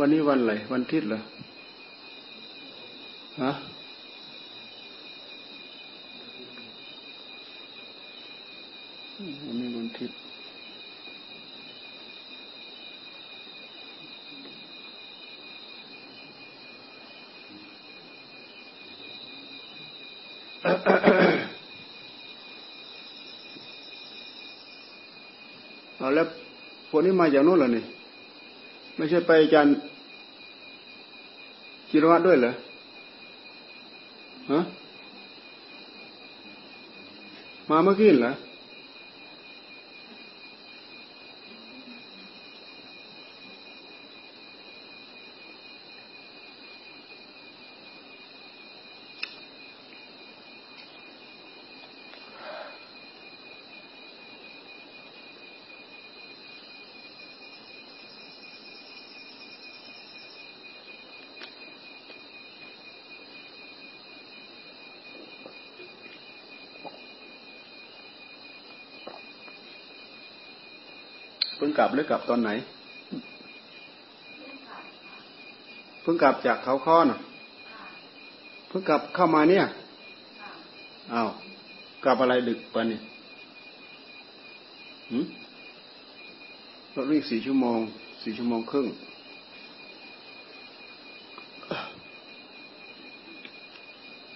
วันนี้วันอะไรวันทิศเหรอฮะวันนี้วันทิศเอาแล้วพวกนี้มาจากโน่นเหรอนี่ ไม่ใช่ไปอาจารย์ จิรวัตรด้วยเหรอฮะมาเมื่อกี้เหรอ กลับหรือกลับตอนไหน เพิ่งกลับจากเขาค้อนเพิ่งกลับเข้ามาเนี่ยอ้าวกลับอะไรดึกปะเนี่ยรถวิ่งสี่ชั่วโมง สี่ชั่วโมงครึ่ง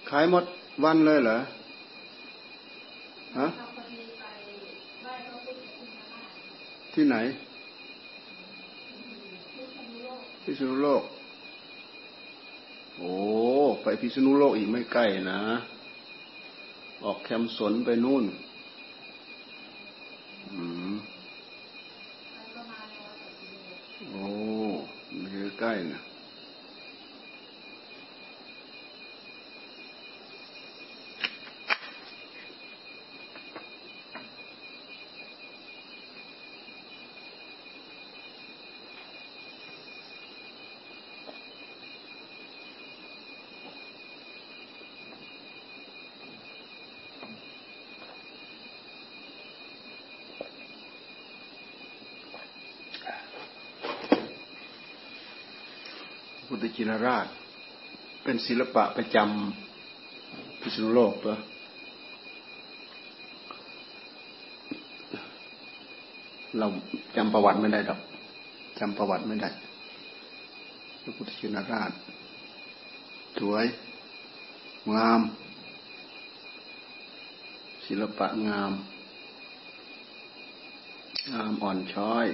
ขายหมดวันเลยเหรอ ฮะ ที่ไหน พิษณุโลก โอ้ ไปพิษณุโลกอีกไม่ใกล้นะ ออกแคมสนไปนู่น อืม โอ้ไม่ใกล้นะพุท ธจินราช เป็นศิลปะประจำพิษณุโลกปะเราจำประวัติไม่ได้ดอกจำประวัติไม่ได้พระพุทธชินราช สวย งาม ศิลปะงาม งามอ่อนช้อย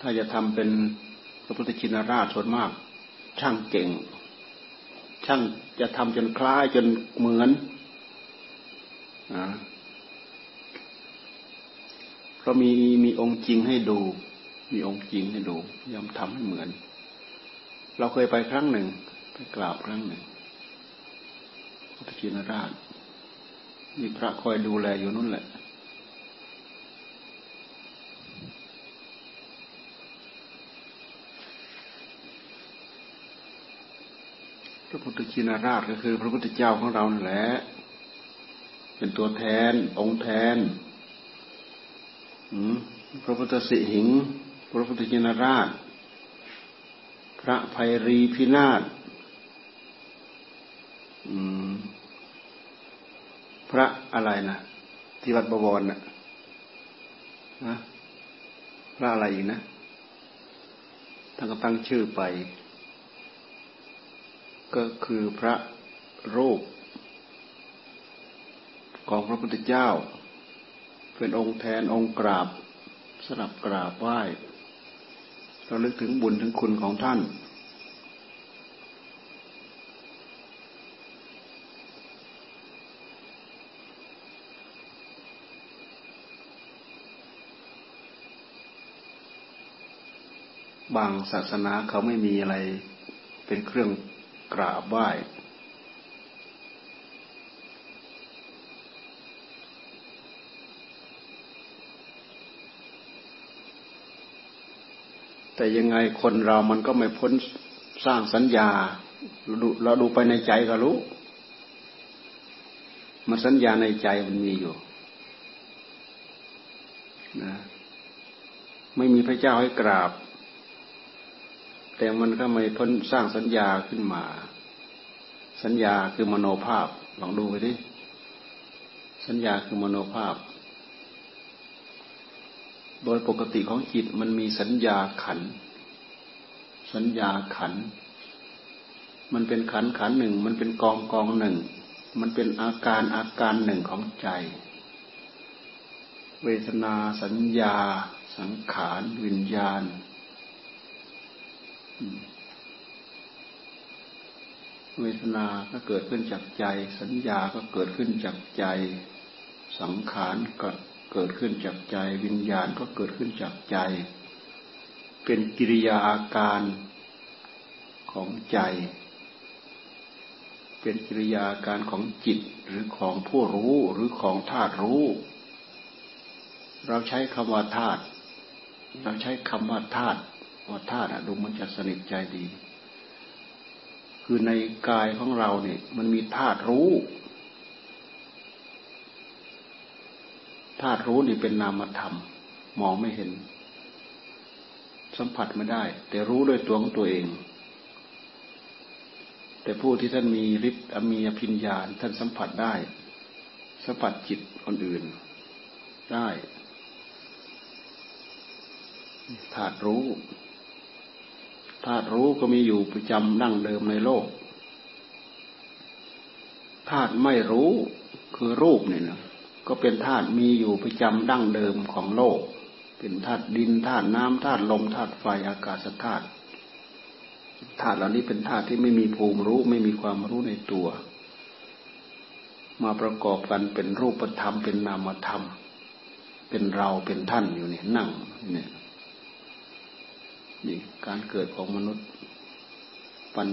ถ้าจะทำเป็นพระพุทธชินราชส่วนมาก ช่างเก่ง ช่างจะทำจนคล้ายจนเหมือนนะเพราะมีมีองค์จริงให้ดู มีองค์จริงให้ดูยอมทำให้เหมือน เราเคยไปครั้งหนึ่ง ไปกราบครั้งหนึ่งพระพุทธชินราชมีพระคอยดูแลอยู่นั่นแหละ พระพุทธชินราชก็คือ พระพุทธเจ้าของเรานั่นแหละ เป็นตัวแทน องค์แทนพระพุทธสิหิง พระพุทธชินราช พระภัยรีพินาศพระอะไรนะที่วัดบวรนะนะพระอะไรอีกนะท่านก็ตั้งชื่อไป ก็คือพระรูป ของพระพุทธเจ้า เป็นองค์แทนองค์กราบสลับกราบไหว้เราลึกถึงบุญถึงคุณของท่าน บางศาสนาเขาไม่มีอะไรเป็นเครื่อง กราบไหว้แต่ยังไงคนเรามันก็ไม่พ้นสร้างสัญญาเราดูเราดูไปในใจก็รู้ มันสัญญาในใจมันมีอยู่นะไม่มีพระเจ้าให้กราบ แต่มันก็ไม่พ้นสร้างสัญญาขึ้นมา สัญญาคือมโนภาพลองดูไปดิสัญญาคือมโนภาพ โดยปกติของจิตมันมีสัญญาขัน สัญญาขัน มันเป็นขันขันหนึ่ง มันเป็นกองกองหนึ่ง มันเป็นอาการอาการหนึ่งของใจ เวทนาสัญญา สังขาร วิญญาณ เวทนาก็เกิดขึ้นจากใจ สัญญาก็เกิดขึ้นจากใจ สังขารก็เกิดขึ้นจากใจ วิญญาณก็เกิดขึ้นจากใจ เป็นกิริยาอาการของใจ เป็นกิริยาอาการของจิตหรือของผู้รู้หรือของธาตุรู้ เราใช้คำว่าธาตุเราใช้คำว่าธาตุ ว่าธาตุดูมันจะสนิทใจดี คือในกายของเราเนี่ย มันมีธาตุรู้ธาตุรู้นี่เป็นนามธรรม มองไม่เห็น สัมผัสไม่ได้ แต่รู้ด้วยตัวของตัวเอง แต่ผู้ที่ท่านมีฤทธิ์มีอภิญญาท่านสัมผัสได้ สัมผัสจิตคนอื่น ได้ธาตุรู้ ธาตุรู้ก็มีอยู่ประจำดั้งเดิมในโลกธาตุไม่รู้คือรูปเนี่ยนะก็เป็นธาตุมีอยู่ประจำดั้งเดิมของโลก เป็นธาตุดินธาตุน้ำธาตุลมธาตุไฟอากาศธาตุธาตุเหล่านี้เป็นธาตุที่ไม่มีภูมิรู้ไม่มีความรู้ในตัว มาประกอบกันเป็นรูปธรรมเป็นนามธรรม เป็นเราเป็นท่านอยู่เนี่ยนั่งเนี่ย นี่การเกิดของมนุษย์ ปัญ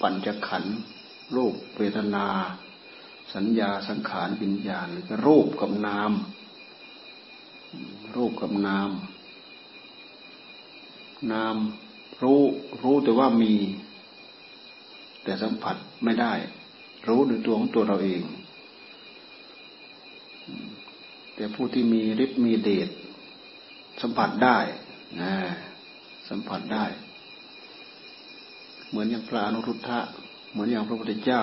ปัญจขันรูปเวทนา สัญญาสังขารวิญญาณหรือรูปกับนามรูปกับนาม นามรู้รู้แต่ว่ามี แต่สัมผัสไม่ได้ รู้ด้วยตัวของตัวเราเอง แต่ผู้ที่มีฤทธิ์มีเดชสัมผัสได้นะ สัมผัสได้ เหมือนอย่างพระอนุรุทธะ เหมือนอย่างพระพุทธเจ้า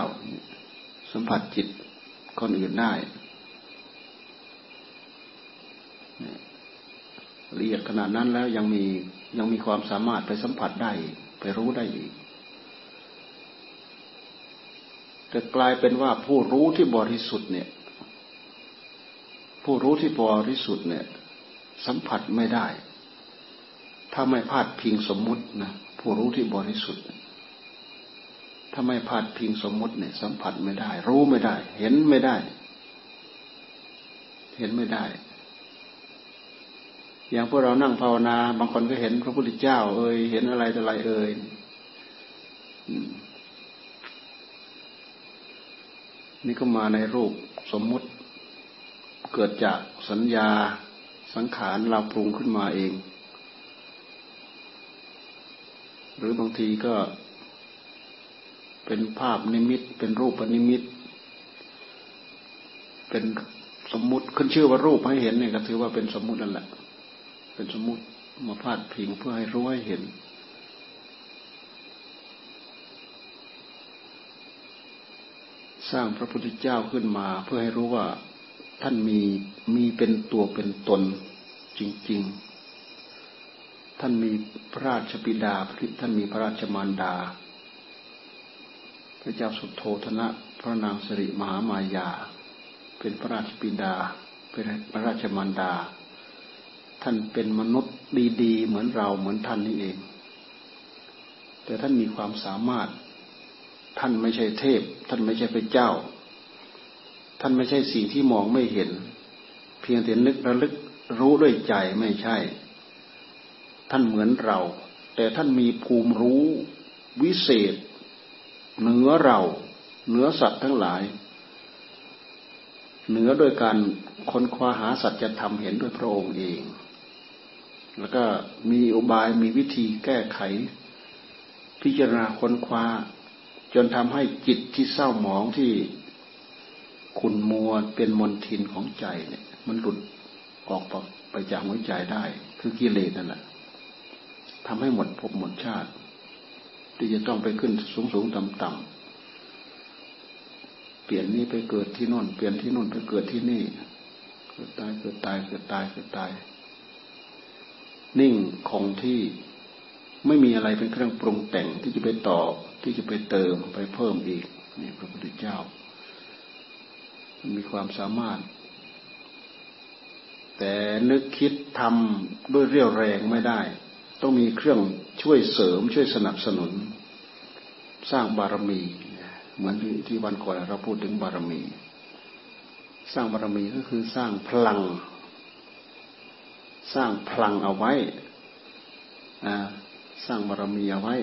สัมผัสจิตคนอื่นได้ละเอียดขนาดนั้นแล้วยังมียังมีความสามารถไปสัมผัสได้ไปรู้ได้อีกแต่กลายเป็นว่าผู้รู้ที่บริสุทธิ์เนี่ย ผู้รู้ที่บริสุทธิ์เนี่ย สัมผัสไม่ได้ ถ้าไม่พาดพิงสมมุตินะผู้รู้ที่บริสุทธิ์ ถ้าไม่พาดพิงสมมุติเนี่ย สัมผัสไม่ได้ รู้ไม่ได้ เห็นไม่ได้ เห็นไม่ได้ อย่างพวกเรานั่งภาวนา บางคนก็เห็นพระพุทธเจ้า เอ่ยเห็นอะไรแต่อะไรเอ่ยนี่ก็มาในรูปสมมุติ เกิดจากสัญญาสังขารเราปรุงขึ้นมาเอง หรือบางทีก็เป็นภาพนิมิต เป็นรูปนิมิต เป็นสมมุติขึ้นชื่อว่ารูปให้เห็นเนี่ยก็ถือว่าเป็นสมมุตินั่นแหละ เป็นสมมุติมาพาดพิงเพื่อให้รู้ให้เห็น สร้างพระพุทธเจ้าขึ้นมา เพื่อให้รู้ว่าท่านมีมีเป็นตัวเป็นตนจริง ๆ ท่านมีพระราชบิดาท่านมีพระราชมารดา พระเจ้าสุโธธนะ พระนางสิริมหามายา เป็นพระราชบิดา เป็นพระราชมารดา ท่านเป็นมนุษย์ดีๆ เหมือนเราเหมือนท่านนี่เอง แต่ท่านมีความสามารถ ท่านไม่ใช่เทพ ท่านไม่ใช่พระเจ้า ท่านไม่ใช่สิ่งที่มองไม่เห็น เพียงแต่นึกระลึกรู้ด้วยใจไม่ใช่ ท่านเหมือนเรา แต่ท่านมีภูมิรู้วิเศษ เหนือเรา เหนือสัตว์ทั้งหลาย เหนือโดยการค้นคว้าหาสัจธรรมเห็นด้วยพระองค์เอง แล้วก็มีอุบายมีวิธีแก้ไข พิจารณาค้นคว้า จนทำให้จิตที่เศร้าหมองที่ขุนมัวเป็นมนทินของใจเนี่ย มันหลุดออกไปจากหัวใจได้ คือกิเลสนั่นแหละ ทำให้หมดภพหมดชาติ ที่จะต้องไปขึ้นสูงสูงต่ำต่ำเปลี่ยนนี้ไปเกิดที่โน่นเปลี่ยนที่โน่นไปเกิดที่นี่ เกิดตายเกิดตายเกิดตายเกิดตาย นิ่งคงที่ไม่มีอะไรเป็นเครื่องปรุงแต่งที่จะไปต่อที่จะไปเติมไปเพิ่มอีกนี่พระพุทธเจ้ามีความสามารถ แต่นึกคิดทำด้วยเรี่ยวแรงไม่ได้ ต้องมีเครื่องช่วยเสริมช่วยสนับสนุน สร้างบารมี เหมือนที่วันก่อนเราพูดถึงบารมี สร้างบารมีก็คือสร้างพลัง สร้างพลังเอาไว้สร้างบารมีเอาไว้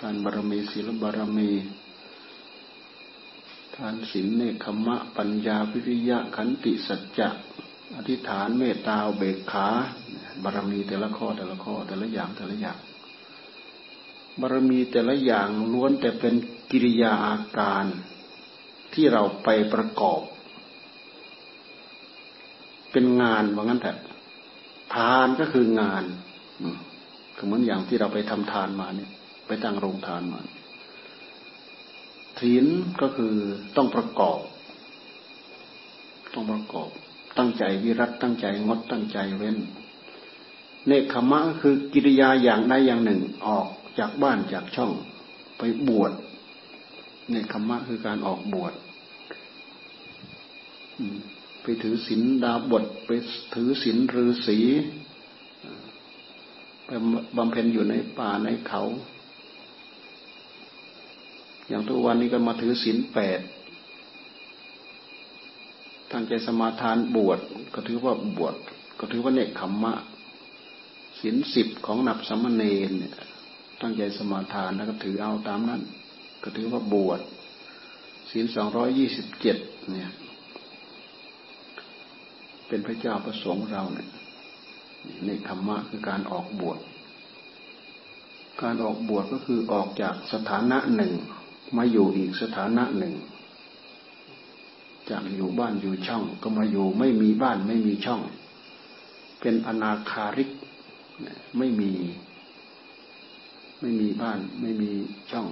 ทานบารมีศีลบารมีทานศีลเนคขมะ ปัญญาวิริยะขันติสัจจะอธิษฐานเมตตาเบกขา บารมีแต่ละข้อแต่ละข้อแต่ละอย่างแต่ละอย่าง บารมีแต่ละอย่างล้วนแต่เป็นกิริยาอาการที่เราไปประกอบ เป็นงานว่างั้นแต่ทานก็คืองานก็เหมือนอย่างที่เราไปทำทานมาเนี่ย ไปตั้งโรงทานมาศีลก็คือต้องประกอบ ต้องประกอบ ตั้งใจวิรัตตั้งใจงดตั้งใจเว้น เนคขมะก็คือกิริยาอย่างใดอย่างหนึ่งออกจากบ้านจากช่อง ไปบวชเนคขมะคือการออกบวชไปถือศีลดาบทไปถือศีลฤาษีไปบำเพ็ญอยู่ในป่าในเขา อย่างทุกวันนี้ก็มาถือศีลแปดตั้งใจสมาทานบวชก็ถือว่าบวชก็ถือว่าเนกขมมะ ศีลสิบของนับสัมเณรเนี่ยตั้งใจสมาทานแล้วก็ถือเอาตามนั้น ก็ถือว่าบวชศีลสองร้อยยี่สิบเจ็ดเนี่ย เป็นพระเจ้าประสงค์เราเนี่ยในธรรมะคือการออกบวชการออกบวชก็คือออกจากสถานะหนึ่ง มาอยู่อีกสถานะหนึ่ง จากอยู่บ้านอยู่ช่อง ก็มาอยู่ไม่มีบ้านไม่มีช่อง เป็นอนาคาริก ไม่มี ไม่มีบ้าน ไม่มีช่อง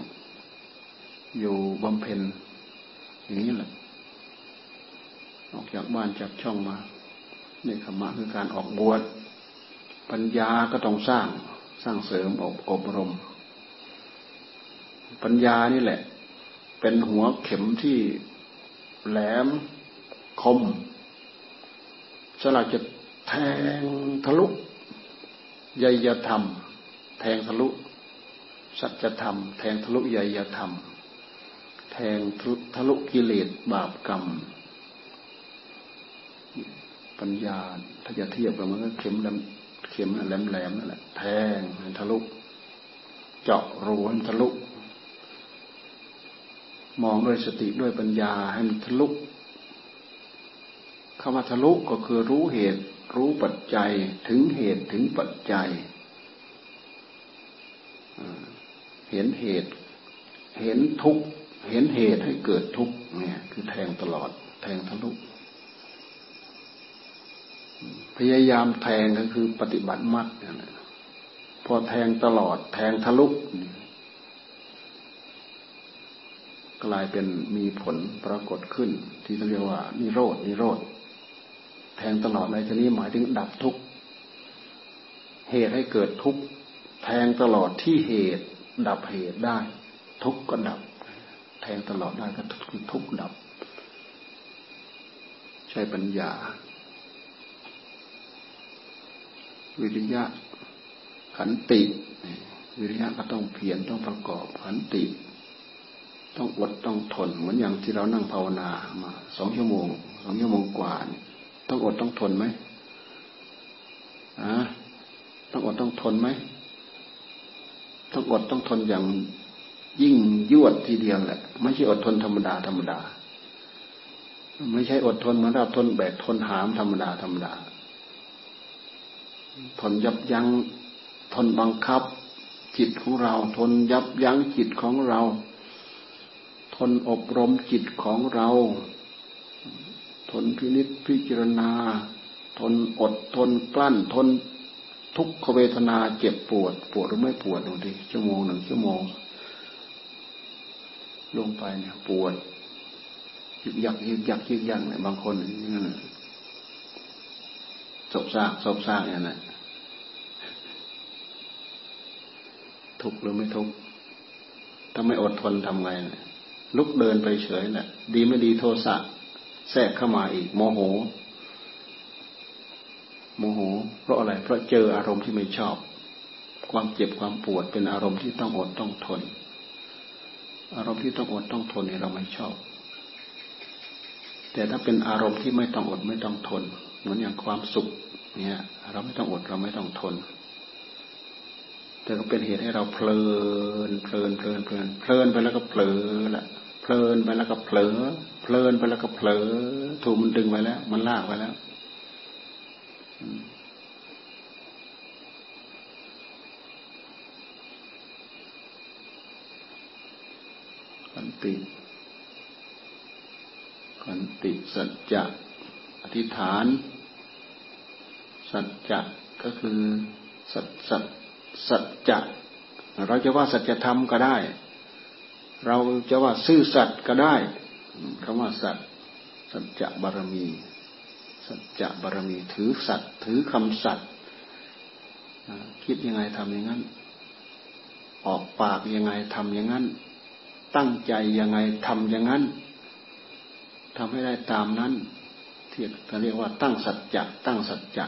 อยู่บำเพ็ญอย่างนี้แหละออกจากบ้านจากช่องมาในธรรมะคือการออกบวชปัญญาก็ต้องสร้างสร้างเสริมอบอบรม ปัญญานี่แหละ เป็นหัวเข็มที่แหลมคมสลักจะแทงทะลุ ยยธรรม แทงทะลุ สัจธรรม แทงทะลุยยธรรม แทงทะลุกิเลสบาปกรรม ปัญญาถ้าจะเทียบกับมันก็เข็มดำเข็มแหลมๆนั่นแหละแทงทะลุ เจาะรูให้ทะลุ มองด้วยสติด้วยปัญญาให้มันทะลุคำว่าทะลุก็คือรู้เหตุ รู้ปัจจัยถึงเหตุถึงปัจจัย เห็นเหตุ เห็นทุกเห็นเหตุให้เกิดทุกเนี่ย คือแทงตลอด แทงทะลุพยายามแทงก็คือปฏิบัติมัดนะพอแทงตลอด แทงทะลุกลายเป็นมีผลปรากฏขึ้น ที่เรียกว่า นิโรดนิโรธ แทงตลอดในที่นี้หมายถึงดับทุกเหตุให้เกิดทุกแทงตลอดที่เหตุ ดับเหตุได้ ทุกก็ดับ แทงตลอดได้ก็ทุกดับ ใช้ปัญญา วิริยะขันติ วิริยะก็ต้องเพียรต้องประกอบขันติ ต้องอดต้องทนเหมือนอย่างที่เรานั่งภาวนามาสองชั่วโมงสองชั่วโมงกว่า ต้องอดต้องทนไหมอะต้องอดต้องทนไหมต้องอดต้องทนอย่างยิ่งยวดทีเดียวแหละ ไม่ใช่อดทนธรรมดาธรรมดา ไม่ใช่อดทนเหมือนเราทนแบกทนหามธรรมดาธรรมดา ทนยับยัง้งทนบังคับ จิตของเรา ทนยับยั้งจิตของเรา ทนอบรมจิตของเรา ทนพินิจพิจารณา ทนอดทนกลั้นทนทุกขเวทนาเจ็บปวด ปวดหรือไม่ปวดดูดิชั่วโมงหนึ่งชั่วโมง ลงไปเนี่ยปวดยึกยักยึกยักยึกยักเนี่ยบางคนอย่างนั้นศพซากศพซากอย่างนั้นทุกหรือไม่ทุกถ้าไม่อดทนทำไงลุกเดินไปเฉยแหละดีไม่ดีโทสะ แทรกเข้ามาอีกโมโห โมโห เพราะอะไร เพราะเจออารมณ์ที่ไม่ชอบ ความเจ็บความปวดเป็นอารมณ์ที่ต้องอดต้องทน อารมณ์ที่ต้องอดต้องทนเนี่ยเราไม่ชอบ แต่ถ้าเป็นอารมณ์ที่ไม่ต้องอดไม่ต้องทน เหมือนอย่างความสุขเนี่ยเราไม่ต้องอดเราไม่ต้องทน แต่ก็เป็นเหตุให้เราเพลินเพลินเพลินเพลินเพลินไปแล้วก็เผลอละ เพลินไปแล้วก็เผลอ เพลินไปแล้วก็เผลอ ถูกมันดึงไปแล้ว มันลากไปแล้วขันติขันติสัจจะอธิษฐาน สัจจะก็คือสัจสัจสัจจะเราจะว่าสัจธรรมก็ได้ เราจะว่าซื่อสัตย์ก็ได้คำว่าสัตย์สัจจะบารมี สัจจะบารมีถือสัตย์ถือคำสัตย์คิดยังไงทำอย่างนั้น ออกปากยังไงทำอย่างนั้น ตั้งใจยังไงทำอย่างนั้นทำให้ได้ตามนั้นที่เขาเรียกว่าตั้งสัจจะตั้งสัจจะ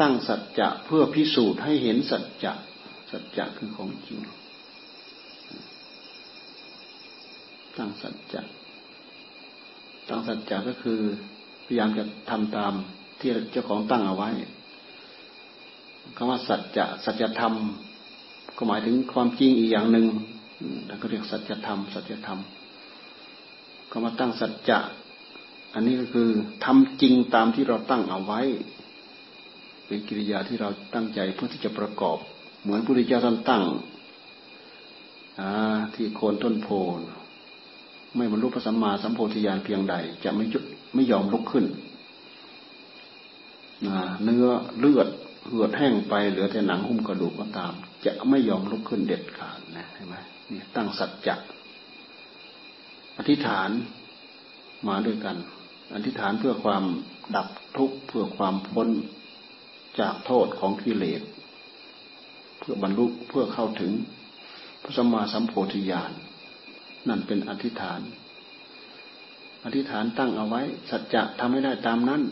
ตั้งสัจจะเพื่อพิสูจน์ให้เห็นสัจจะสัจจะคือของจริง ตั้งสัจจะตั้งสัจจะก็คือ พยายามจะทำตามที่เจ้าของตั้งเอาไว้คำว่าสัจจะสัจธรรม ก็หมายถึงความจริงอีกอย่างหนึ่งท่านก็เรียกสัจธรรม สัจธรรมคำว่าตั้งสัจจะ อันนี้ก็คือทำจริงตามที่เราตั้งเอาไว้ เป็นกิริยาที่เราตั้งใจเพื่อที่จะประกอบ เหมือนพระพุทธเจ้าท่านตั้งที่โคนต้นโพ ไม่บรรลุพระสัมมาสัมโพธิญาณเพียงใด จะไม่ยุดไม่ยอมลุกขึ้นเนื้อเลือดเหือดแห้งไปเหลือแต่หนังหุ้มกระดูกก็ตาม จะไม่ยอมลุกขึ้นเด็ดขาดนะเห็นไหมนี่ตั้งสัจจะอธิษฐานมาด้วยกัน อธิษฐานเพื่อความดับทุกข์เพื่อความพ้นจากโทษของกิเลสเพื่อบรรลุเพื่อเข้าถึงพระสัมมาสัมโพธิญาณ นั่นเป็นอธิษฐาน อธิษฐานตั้งเอาไว้ สัจจะทำให้ได้ตามนั้น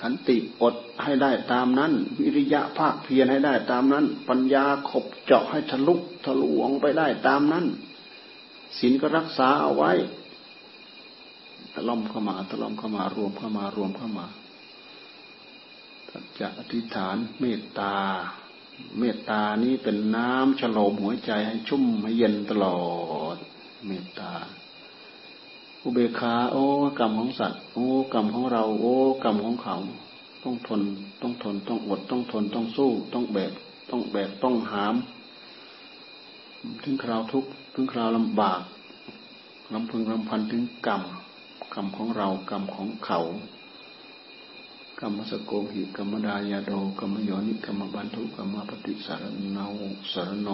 ขันติอดให้ได้ตามนั้น วิริยะภาคเพียรให้ได้ตามนั้น ปัญญาขบเจาะให้ทะลุทะลวงไปได้ตามนั้นศีลก็รักษาเอาไว้ตะล่อมเข้ามาตะล่อมเข้ามารวมเข้ามารวมเข้ามาสัจจะอธิษฐานเมตตา เมตตานี้เป็นน้ำฉโลมหัวใจให้ชุ่มให้เย็นตลอด เมตตา อุเบกขาโอ้กรรมของสัตว์โอ้กรรมของเรา โอ้กรรมของเขา ต้องทน ต้องทน ต้องอด ต้องทน ต้องสู้ ต้องแบก ต้องแบก ต้องหาม ถึงคราวทุกข์ ถึงคราวลำบากลำพึงลำพันถึงกรรม กรรมของเรา กรรมของเขา กรรมสโกหิกรรมดายาโดกรรมโยนิกรรมบันทุกรรมปฏิสารนาวสารโน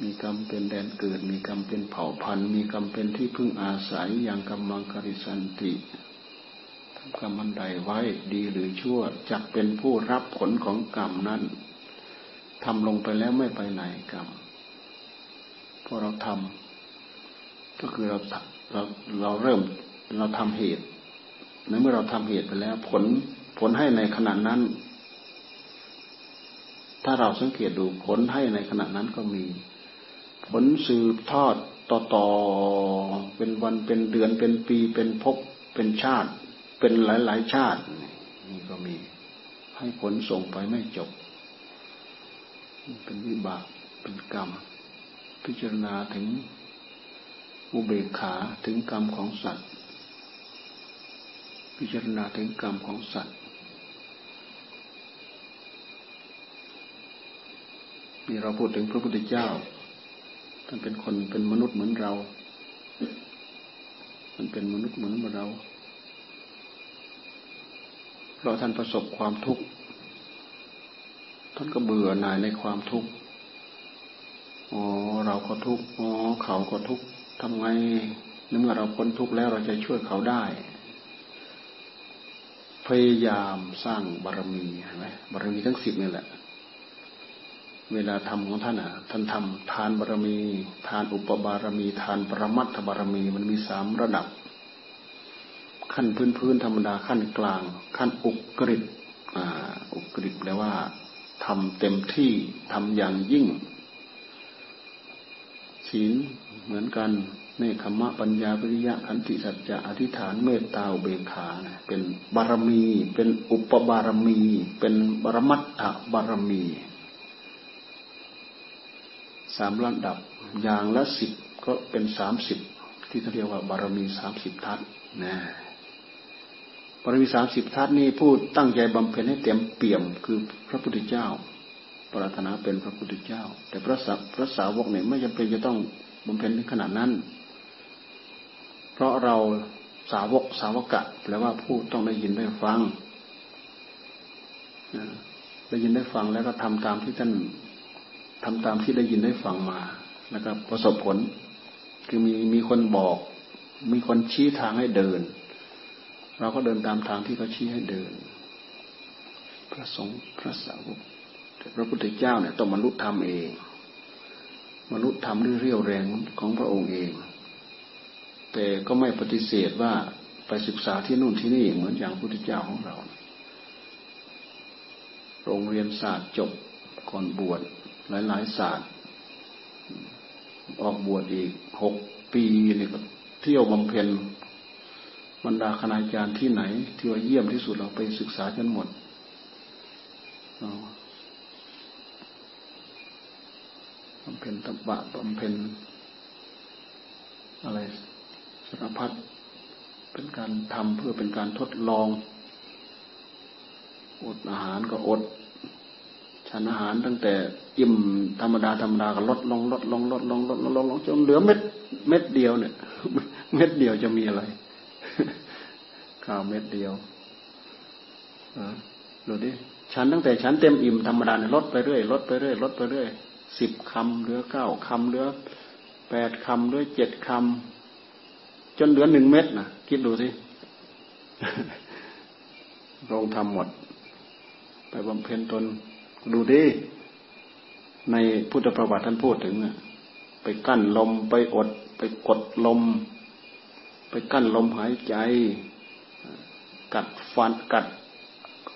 มีกรรมเป็นแดนเกิด มีกรรมเป็นเผ่าพันธุ์ มีกรรมเป็นที่พึ่งอาศัยอย่างกรรมังคาริสันติทำกรรมอันใดไว้ดีหรือชั่วจักเป็นผู้รับผลของกรรมนั้นทำลงไปแล้วไม่ไปไหนกรรมพอเราทำก็คือเราเราเราเริ่มเราทำเหตุ ในเมื่อเราทำเหตุไปแล้ว ผลผลให้ในขณะนั้น ถ้าเราสังเกตดูผลให้ในขณะนั้นก็มี ผลสืบทอดต่อต่อเป็นวันเป็นเดือนเป็นปีเป็นภพเป็นชาติ เป็นหลาย ๆ ชาตินี่ก็มี ให้ผลส่งไปไม่จบ เป็นวิบากเป็นกรรม พิจารณาถึงอุเบกขาถึงกรรมของสัตว์ พิจารณาถึงกรรมของสัตว์นี่เราพูดถึงพระพุทธเจ้าท่านเป็นคนเป็นมนุษย์เหมือนเรา มันเป็นมนุษย์เหมือนเราเราท่านประสบความทุกข์ท่านก็เบื่อหน่ายในความทุกข์อ๋อเราก็ทุกข์อ๋อเขาก็ทุกข์ทำไงเมื่อเราพ้นทุกข์แล้วเราจะช่วยเขาได้ พยายามสร้างบารมีเห็นไหมบารมีทั้งสิบนี่แหละ เวลาทำของท่านอะ ท่านทำทานบารมี ทานอุปบารมี ทานปรมัตถบารมี มันมีสามระดับ ขั้นพื้นพื้นธรรมดาขั้นกลาง ขั้นอุกฤษอ่าอุกฤษแปลว่าทำเต็มที่ทำอย่างยิ่งศีลเหมือนกัน เนคขมะปัญญาวิริยะขันติสัจจะอธิษฐานเมตตาเบขาเป็นบารมี เป็นอุปบารมี เป็นบรมัตถบารมีสามระดับอย่างละสิบก็เป็นสามสิบที่เขาเรียกว่าบารมีสามสิบทัศนะบารมีสามสิบทัศนี่พูดตั้งใจบำเพ็ญให้เต็มเปี่ยมคือพระพุทธเจ้า ปรารถนาเป็นพระพุทธเจ้า แต่พระสพระสาวกเนี่ยไม่จำเป็นจะต้องบำเพ็ญในขนาดนั้น ราะเราสาวกสาวกะแปลว่าผู้ต้องได้ยินได้ฟังได้ยินได้ฟังแล้วก็ทำตามที่ท่านทำตามที่ได้ยินได้ฟังมา แล้วก็ประสบผล คือมีมีคนบอก มีคนชี้ทางให้เดิน เราก็เดินตามทางที่เขาชี้ให้เดิน พระสงฆ์พระสาวกพระพุทธเจ้าเนี่ยต้องมนุษย์ทำเองมนุษย์ทำด้วยเรี่ยวแรงของพระองค์เอง แต่ก็ไม่ปฏิเสธว่าไปศึกษาที่นู่นที่นี่เหมือนอย่างพุทธเจ้าของเรา โรงเรียนศาสตร์จบก่อนบวชหลายๆศาสตร์ ออกบวชอีกหกปีนี่ก็เที่ยวบำเพ็ญบรรดาคณาจารย์ที่ไหน ที่ว่าเยี่ยมที่สุดเราไปศึกษาจนหมด บำเพ็ญตบะบำเพ็ญอะไร สารพัดเป็นการทำเพื่อเป็นการทดลอง อดอาหารก็อด ฉันอาหารตั้งแต่อิ่มธรรมดาธรรมดาก็ลดลงลดลงลดลงลดลงลดลงจนเหลือเม็ดเม็ดเดียวเนี่ย เม็ดเดียวจะมีอะไรข้าวเม็ดเดียวดูดิฉันตั้งแต่ฉันเต็มอิ่มธรรมดาเนี่ยลดไปเรื่อยลดไปเรื่อยลดไปเรื่อยสิบคำเหลือเก้าคำเหลือแปดคำเหลือเจ็ดคำ จนเหลือหนึ่งเม็ดนะคิดดูสิลงทำหมด ไปบำเพ็ญตนดูดิในพุทธประวัติท่านพูดถึงไปกั้นลมไปอด ไปกดลม ไปกั้นลมหายใจ กัดฟันกัด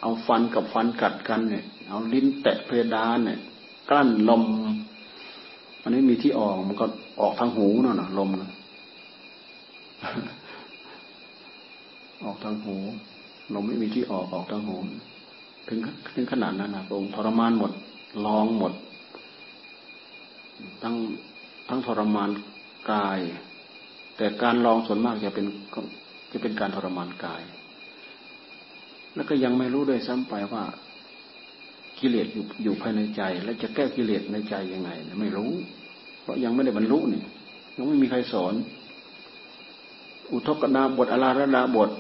เอาฟันกับฟันกัดกันเนี่ย เอาลิ้นแตะเพดานเนี่ยกั้นลมอันนี้มีที่ออกมันก็ออกทางหูนั่นนะลมนะ ออกทางหูลมไม่มีที่ออกออกทางหู ถึงถึงขนาดนั้นนะพระองค์ทรมานหมด ลองหมด ทั้งทั้งทรมานกาย แต่การลองส่วนมากจะเป็นจะเป็นการทรมานกาย แล้วก็ยังไม่รู้ด้วยซ้ำไปว่ากิเลสอยู่อยู่ภายในใจ แล้วจะแก้กิเลสในใจยังไงไม่รู้ เพราะยังไม่ได้บรรลุนี่ยังไม่มีใครสอน อุทกนาบทอลาระดาบท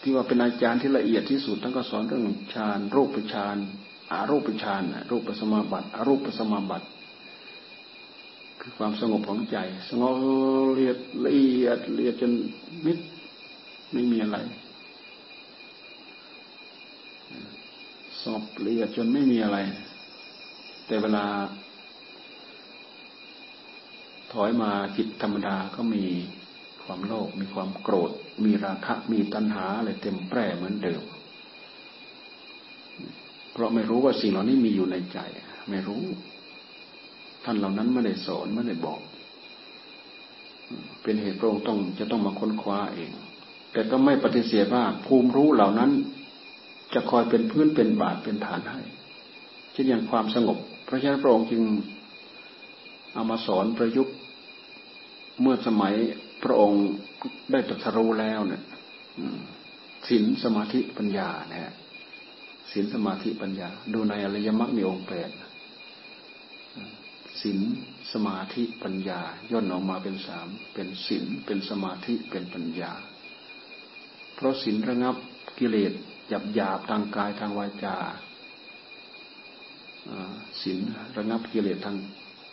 ที่ว่าเป็นอาจารย์ที่ละเอียดที่สุดท่านก็สอนเรื่องฌานรูปฌานอารูปฌานรูปสมาบัติอารูปสมาบัติ คือความสงบของใจ สงบละเอียดละเอียดละเอียดจนมิดไม่มีอะไรสงบละเอียดจนไม่มีอะไร แต่เวลา ถอยมาจิตธรรมดาก็มี ความโลภมีความโกรธ มีราคะมีตัณหาอะไรเต็มแปร่เหมือนเดิม เพราะไม่รู้ว่าสิ่งเหล่านี้มีอยู่ในใจ ไม่รู้ ท่านเหล่านั้นไม่ได้สอนไม่ได้บอก เป็นเหตุพระองค์ต้องจะต้องมาค้นคว้าเอง แต่ก็ไม่ปฏิเสธว่าภูมิรู้เหล่านั้น จะคอยเป็นพื้นเป็นบาทเป็นฐานให้เช่นอย่างความสงบ เพราะฉะนั้นพระองค์จึงเอามาสอนประยุกต์เมื่อสมัย พระองค์ได้ตรัสรู้แล้วเนี่ยศีลสมาธิปัญญาเนี่ยศีลสมาธิปัญญา ดูในอริยมรรคมีองค์แปดศีลสมาธิปัญญา ย่นออกมาเป็นสามเป็นศีลเป็นสมาธิเป็นปัญญา เพราะศีลระงับกิเลสหยาบหยาบทางกายทางวาจาศีลระงับกิเลสทาง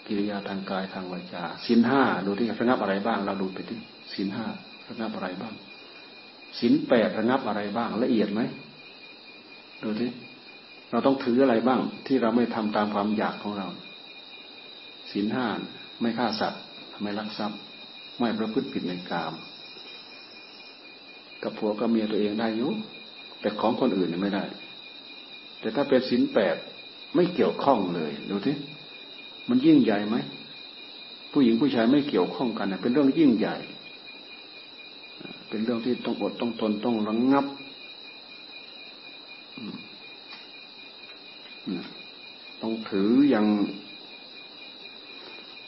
กิริยาทางกายทางวาจาศีลห้าดูที่ระงับอะไรบ้าง เราดูไปที่ศีลห้าระงับอะไรบ้างศีลแปดระงับอะไรบ้าง ละเอียดไหมดูที่เราต้องถืออะไรบ้าง ที่เราไม่ทำตามความอยากของเราศีลห้าไม่ฆ่าสัตว์ไม่ลักทรัพย์ ไม่ประพฤติผิดในกาม กับผัวกับเมียตัวเองได้อยู่แต่ของคนอื่นไม่ได้ แต่ถ้าเป็นศีลแปดไม่เกี่ยวข้องเลย ดูที่ มันยิ่งใหญ่ไหมผู้หญิงผู้ชายไม่เกี่ยวข้องกันเป็นเรื่องยิ่งใหญ่ เป็นเรื่องที่ต้องอดต้องทนต้องระงงับต้องถืออย่าง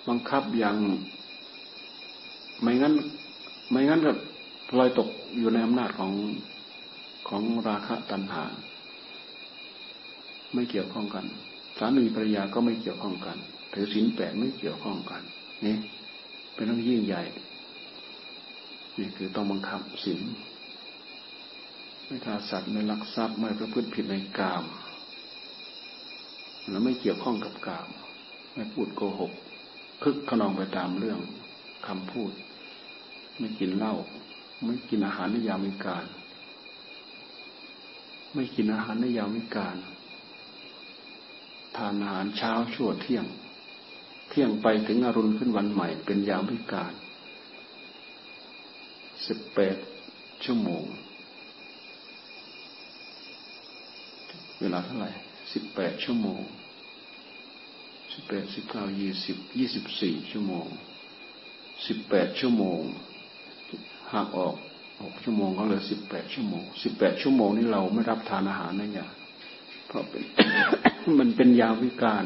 บังคับอย่าง ไม่งั้น ไม่งั้นก็ลอยตกอยู่ในอำนาจของของราคะตัณหา ไม่เกี่ยวข้องกันสามีภรรยาก็ไม่เกี่ยวข้องกัน ถือศีลแปดไม่เกี่ยวข้องกันนี่เป็นเรื่องยิ่งใหญ่ นี่คือต้องบังคับศีลไม่ฆ่าสัตว์ไม่ลักทรัพย์ไม่ประพฤติผิดในกามแล้วไม่เกี่ยวข้องกับกาม ไม่พูดโกหกพึกขนองไปตามเรื่องคำพูด ไม่กินเหล้าไม่กินอาหารในยามวิการ ไม่กินอาหารในยามวิการ ทานอาหารเช้าชั่วเที่ยง เที่ยงไปถึงอรุณขึ้นวันใหม่ เป็นยามวิการสิบแปดชั่วโมง เวลาเท่าไหร่สิบแปดชั่วโมงสิบแปดสิบเก้ายี่สิบยี่สิบสี่ชั่วโมงสิบแปดชั่วโมงหักออกหกชั่วโมงก็เหลือสิบแปดชั่วโมงสิบแปดชั่วโมงนี้เราไม่รับทานอาหารนั่นอย่าเพราะเป็นมันเป็นยาวิการ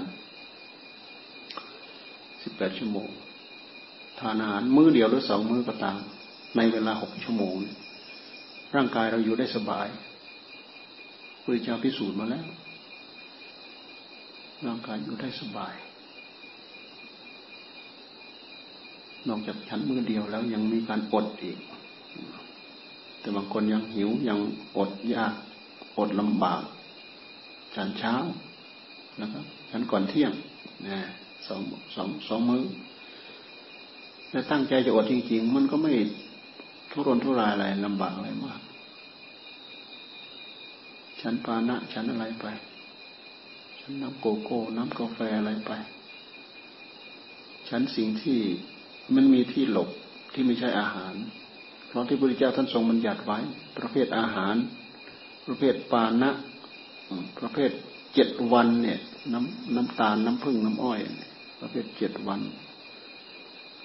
แปดชั่วโมง ทานอาหารมื้อเดียวหรือสองมื้อก็ตาม ในเวลาหกชั่วโมง ร่างกายเราอยู่ได้สบายพระเจ้าพิสูจน์มาแล้ว ร่างกายอยู่ได้สบาย นอกจากฉันมือเดียวแล้วยังมีการอดอีก แต่บางคนยังหิวยังอดยากอดลำบากฉันเช้าแล้วก็ฉันก่อนเที่ยงนะ สองสองสองมือแต่ตั้งใจจะอดจริงๆ มันก็ไม่ทุรนทุรายอะไรลำบากอะไรมาก ฉันปานะฉันอะไรไป ฉันน้ำโกโก้ น้ำกาแฟอะไรไป ฉันสิ่งที่มันมีที่หลบที่ไม่ใช่อาหาร เพราะที่พระพุทธเจ้าท่านทรงบัญญัติไว้ ประเภทอาหาร ประเภทปานะประเภทเจ็ดวันเนี่ย น้ำน้ำตาลน้ำผึ้งน้ำอ้อย ประเภทเจ็ดวัน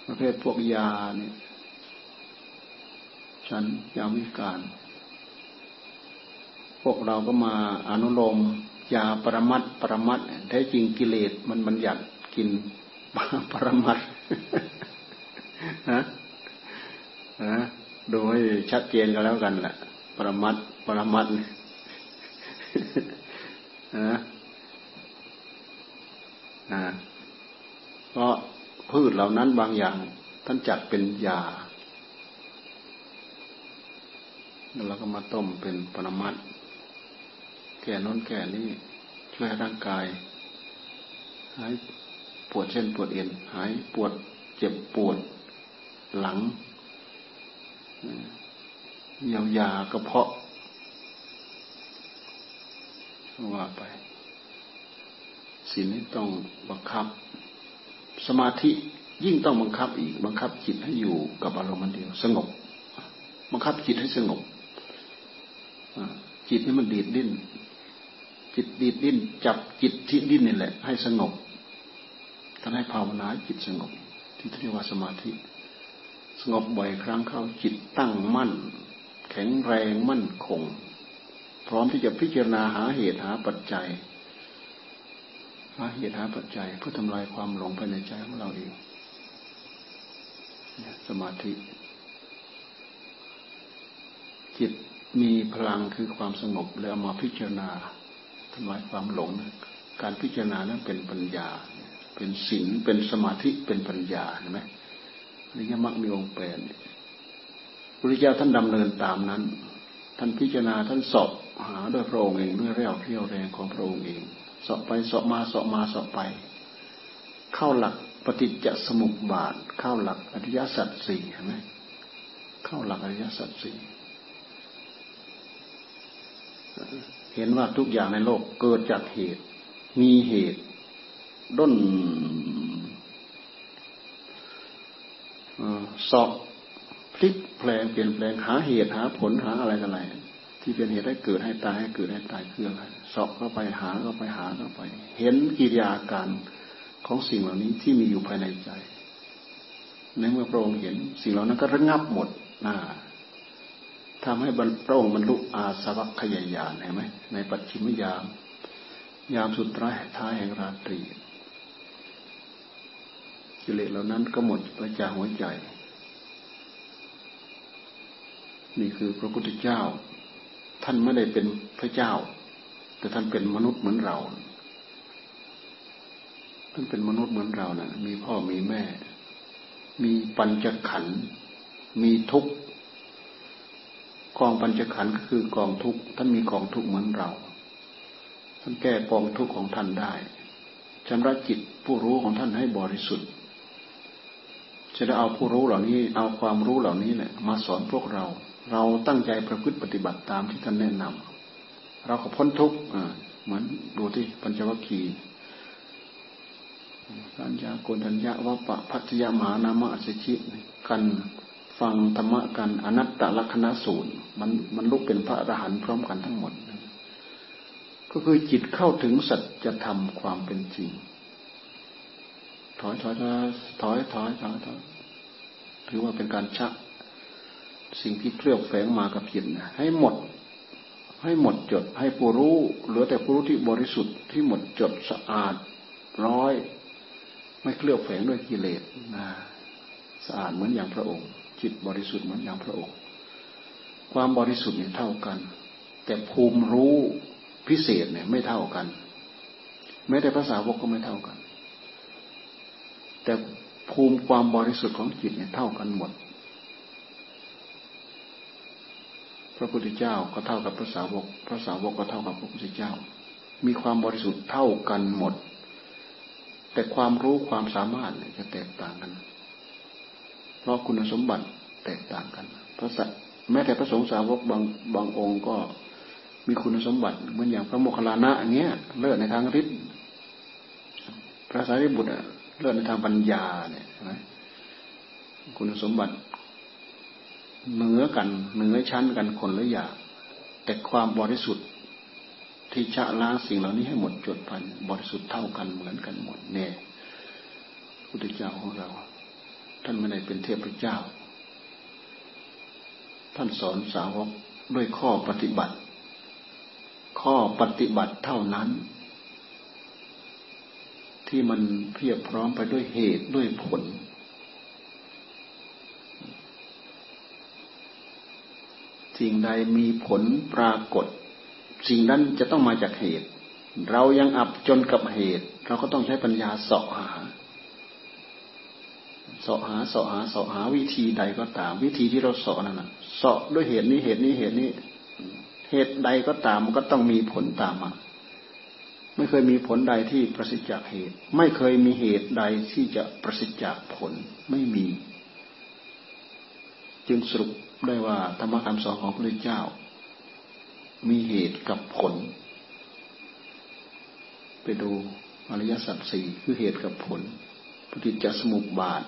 ประเภทพวกยาเนี่ยฉันยาวิการ พวกเราก็มาอนุโลมยาปรมัดปรมัดแท้จริงกิเลสมันบัญญัติกินปรมัดนะนะดูให้ชัดเจนกันแล้วกันแหละปรมัดปรมัดนะนะ เพราะพืชเหล่านั้นบางอย่าง ท่านจัดเป็นยาแล้วก็มาต้มเป็นปรมัดแก่น้นแก่นี้ช่วยร่างกาย หายปวดเช่นปวดเอ็นหายปวดเจ็บปวดหลังเยียวยากระเพาะว่าไปสิ่งนี้ต้องบังคับ สมาธิยิ่งต้องบังคับอีกบังคับจิตให้อยู่กับอารมณ์เดียวสงบ บังคับจิตให้สงบจิตนี่มันดีดดิ้น จิตดีดดิ้น จับจิตที่ดิ้นนี่แหละ ให้สงบท่านให้ภาวนาจิตสงบ ที่เรียกว่าสมาธิ สงบบ่อยครั้งเข้าจิตตั้งมั่น แข็งแรงมั่นคง พร้อมที่จะพิจารณาหาเหตุหาปัจจัย หาเหตุหาปัจจัยเพื่อทำลายความหลงภายในใจของเราเองสมาธิ จิตมีพลังคือความสงบแล้วมาพิจารณาทำลายความหลงการพิจารณานั้นเป็นปัญญา เป็นศีลเป็นสมาธิเป็นปัญญาเห็นไหมอริยมรรคมีองค์แปดพระพุทธเจ้าท่านดำเนินตามนั้น ท่านพิจารณาท่านสอบหาด้วยพระองค์เองด้วยเรี่ยวเรี่ยวแรงของพระองค์เอง สอบไปสอบมาสอบมาสอบไป เข้าหลักปฏิจจสมุปบาท เข้าหลักอริยสัจสี่เห็นไหมเข้าหลักอริยสัจสี่เห็นว่าทุกอย่างในโลกเกิดจากเหตุ มีเหตุด้นสอบพลิกแปลงเปลี่ยนแปลงหาเหตุหาผลหาอะไรอะไร ที่เป็นเหตุให้เกิดให้ตายให้เกิดให้ตายคืออะไรสอบเข้าไปหาเข้าไปหาเข้าไป เห็นกิริยาการของสิ่งเหล่านี้ที่มีอยู่ภายในใจในเมื่อพระองค์เห็นสิ่งเหล่านั้นก็ระงับหมดนะทำให้พระองค์บรรลุอาสวัคยายานเห็นไหมในปัจฉิมยาม ยามสุดท้ายท้ายแห่งราตรีกิเลสเหล่านั้นก็หมดไปจากหัวใจ นี่คือพระพุทธเจ้า ท่านไม่ได้เป็นพระเจ้า แต่ท่านเป็นมนุษย์เหมือนเรา ท่านเป็นมนุษย์เหมือนเรานะ่ะ มีพ่อมีแม่ มีปัญจขันธ์มีทุกข์กองปัญจขันธ์ก็คือกองทุกข์ท่านมีกองทุกข์เหมือนเรา ท่านแก้กองทุกข์ของท่านได้ชำระจิตผู้รู้ของท่านให้บริสุทธิ์จะได้เอาผู้รู้เหล่านี้ เอาความรู้เหล่านี้แหละมาสอนพวกเรา เราตั้งใจประพฤติปฏิบัติตามที่ท่านแนะนำเราก็พ้นทุกข์เหมือนดูที่ปัญจวัคคีย์สัญญาโกนัญญาวัปะพัทยามานามะสิชิกันฟังธรรมะกันอนัตตลักษณสูตรมันมันลุกเป็นพระอรหันต์พร้อมกันทั้งหมด ก็คือจิตเข้าถึงสัจธรรมความเป็นจริง ถอยถอยถอยถอยถอยถอยถอยถือว่าเป็นการชัก สิ่งที่เคลือบแฝงมากับจิตนให้หมด ให้หมดจด ให้ผู้รู้ เหลือแต่ผู้รู้ที่บริสุทธิ์ที่หมดจดสะอาดร้อย ไม่เคลือบแฝงด้วยกิเลสนะสะอาดเหมือนอย่างพระองค์ จิตบริสุทธิ์เหมือนอย่างพระองค์ ความบริสุทธิ์เนี่ยเท่ากัน แต่ภูมิรู้พิเศษเนี่ยไม่เท่ากันแม้แต่ภาษาวกก็ไม่เท่ากัน แต่ภูมิความบริสุทธิ์ของจิตเนี่ยเท่ากันหมด พ ระพุทธเจ้าก็เท่ากับพระสาวก พระสาวกก็เท่ากับพระพุทธเจ้า มีความบริสุทธิ์เท่ากันหมด แต่ความรู้ความสามารถจะแตกต่างกัน เพราะคุณสมบัติแตกต่างกัน พระสัตแม้แต่พระสงฆ์สาวกบางบางองค์ก็มีคุณสมบัติเหมือนอย่างพระโมคคัลลานะอย่างเงี้ย เลิศในทางฤทธิ์พระสารีบุตรเลิศในทางปัญญาเนี่ยใช่ไหมคุณสมบัติ เหนือกันเหนือชั้นกันคนละอย่างแต่ความบริสุทธิ์ที่ชะล้างสิ่งเหล่านี้ให้หมดจดพันบริสุทธิ์เท่ากันเหมือนกันหมดเนี่ยพุทธเจ้าของเรา ท่านไม่ได้เป็นเทพเจ้า ท่านสอนสาวกด้วยข้อปฏิบัติ ข้อปฏิบัติเท่านั้น ที่มันเพียบพร้อมไปด้วยเหตุด้วยผล สิ่งใดมีผลปรากฏ สิ่งนั้นจะต้องมาจากเหตุ เรายังอับจนกับเหตุ เราก็ต้องใช้ปัญญาเสาะหาเสาะหาเสาะหาเสาะหาวิธีใดก็ตาม วิธีที่เราเสาะนั่นนะเสาะด้วยเหตุนี้เหตุนี้เหตุนี้ เหตุใดก็ตามมันก็ต้องมีผลตามมาไม่เคยมีผลใดที่ประสิทธิ์จากเหตุ ไม่เคยมีเหตุใดที่จะประสิทธิ์จากผลไม่มี จึงสรุป ด้ว่าธรรมคำสอนของพระพุทธเจ้า มีเหตุกับผล ไปดูอริยสัจสี่คือเหตุกับผลปฏิจจสมุปบาท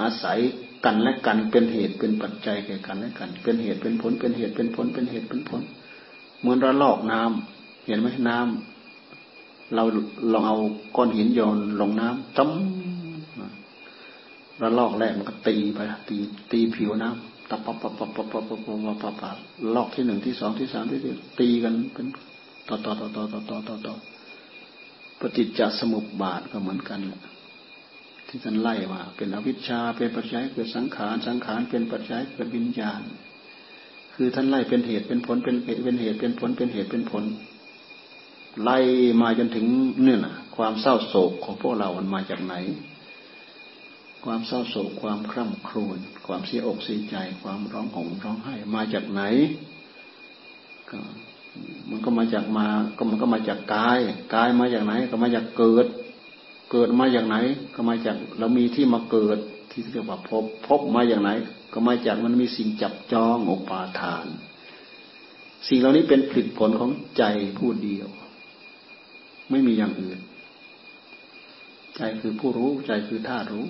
อาศัยกันและกันเป็นเหตุเป็นปัจจัยแก่กันและกัน เป็นเหตุเป็นผล เป็นเหตุเป็นผล เป็นเหตุเป็นผล เหมือนระลอกน้ำเห็นไหมน้ำเราลองเอาก้อนหินโยนลงน้ำจ้ำ แล้วลอกแรกมันก็ตีไปตีตีผิวน้ำตับปับปับปับปับปับปับปับปับปับลอกที่หนึ่งที่สองที่สามที่สี่ตีกันเป็นต่อต่อต่อต่อต่อต่อต่อต่อปฏิจจสมุปบาทก็เหมือนกันแหละที่ท่านไล่มาเป็นอวิชชาเป็นปัจจัยเกิดสังขารสังขารเป็นปัจจัยเกิดวิญญาณ คือท่านไล่เป็นเหตุเป็นผลเป็นเหตุเป็นเหตุเป็นผลเป็นเหตุเป็นผล ไล่มาจนถึงเนี่ยนะความเศร้าโศกของพวกเรามันมาจากไหน ความเศร้าโศกความคร่ำครวญความเสียอกเสียใจ ความร้องห่มร้องไห้มาจากไหนก็มันก็มาจากมาก็มันก็มาจากกายกายมาจากไหน ก็มาจากเกิด เกิดมาจากไหน ก็มาจากเรามีที่มาเกิดที่เรียกว่าพบพบมาอย่างไหน ก็มาจากมันมีสิ่งจับจองอุปาทาน สิ่งเหล่านี้เป็นผลผลของใจผู้เดียว ไม่มีอย่างอื่น ใจคือผู้รู้ใจคือธารู้